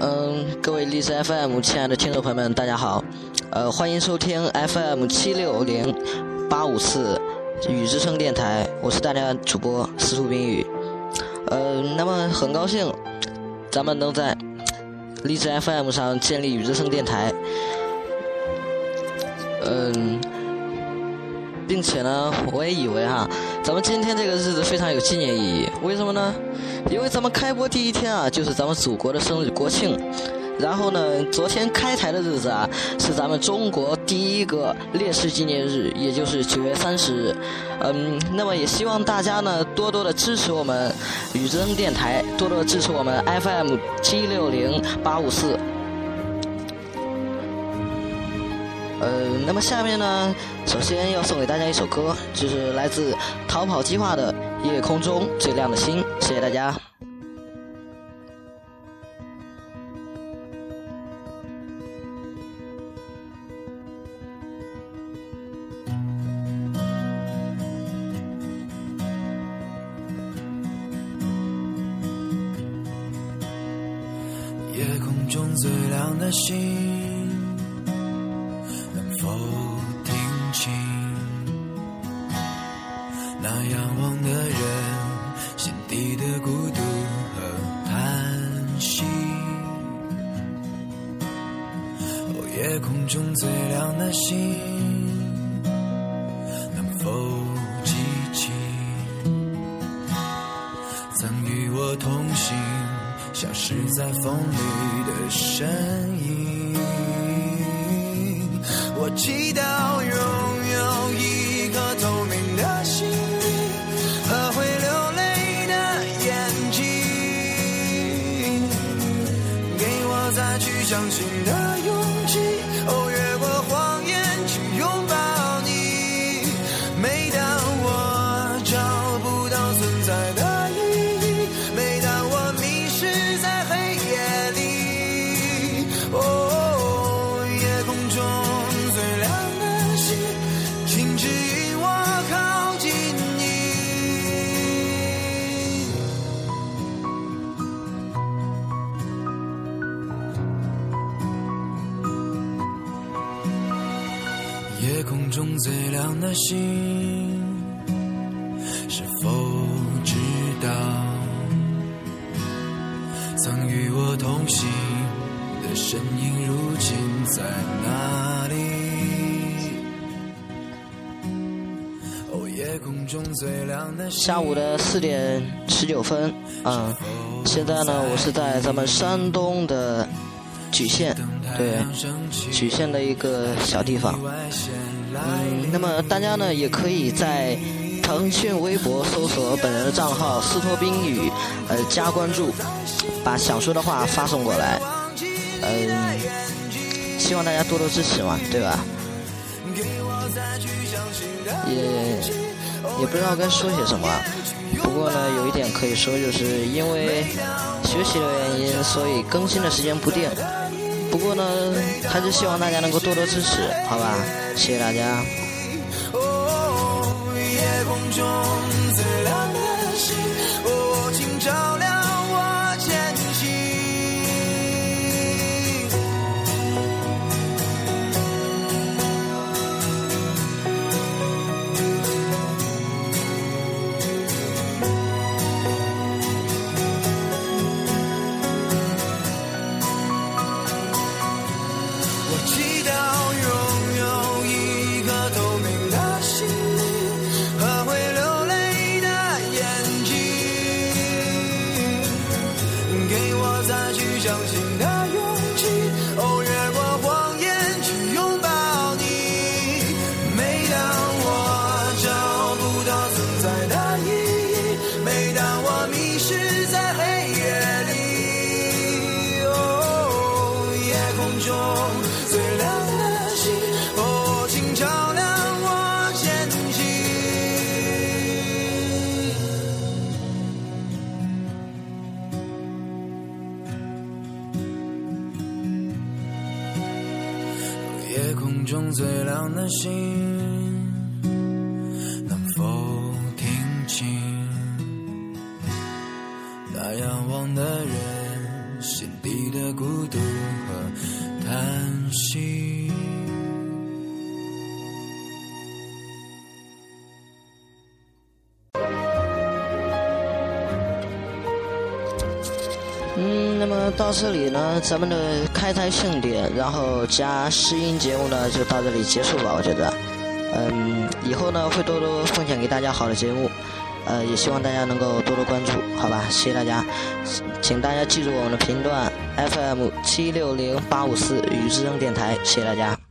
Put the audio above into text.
嗯，各位荔枝 FM 亲爱的听众朋友们，大家好，呃，欢迎收听 FM 七六零八五四雨之声电台，我是大家主播司徒冰雨。呃，那么很高兴，咱们能在荔枝 FM 上建立雨之声电台。嗯，并且呢，我也以为哈，咱们今天这个日子非常有纪念意义。为什么呢？因为咱们开播第一天啊，就是咱们祖国的生日国庆。然后呢，昨天开台的日子啊，是咱们中国第一个烈士纪念日，也就是九月三十日。嗯，那么也希望大家呢，多多的支持我们雨之声电台，多多支持我们 FM 七六零八五四。呃，那么下面呢，首先要送给大家一首歌，就是来自逃跑计划的《夜空中最亮的星》，谢谢大家。夜空中最亮的星。那仰望的人心底的孤独和叹息。哦，夜空中最亮的星，能否记起曾与我同行、消失在风里的身影？再去相信的勇气。哦最亮的星，是否知道曾与我同行的身影，如今在哪里？哦，夜空中最亮的星。下午的四点十九分，嗯，现在呢，我是在咱们山东的莒县，对，莒县的一个小地方。嗯，那么大家呢也可以在腾讯微博搜索本人的账号“斯托宾语”，呃，加关注，把想说的话发送过来。嗯，希望大家多多支持嘛，对吧？也也不知道该说些什么，不过呢，有一点可以说，就是因为学习的原因，所以更新的时间不定。不过呢，还是希望大家能够多多支持，好吧？谢谢大家。哦，夜空中信中最亮的星，到这里呢，咱们的开台庆典，然后加试音节目呢，就到这里结束吧。我觉得，嗯，以后呢会多多分享给大家好的节目，呃，也希望大家能够多多关注，好吧？谢谢大家，请大家记住我们的频段 FM 七六零八五四雨之声电台，谢谢大家。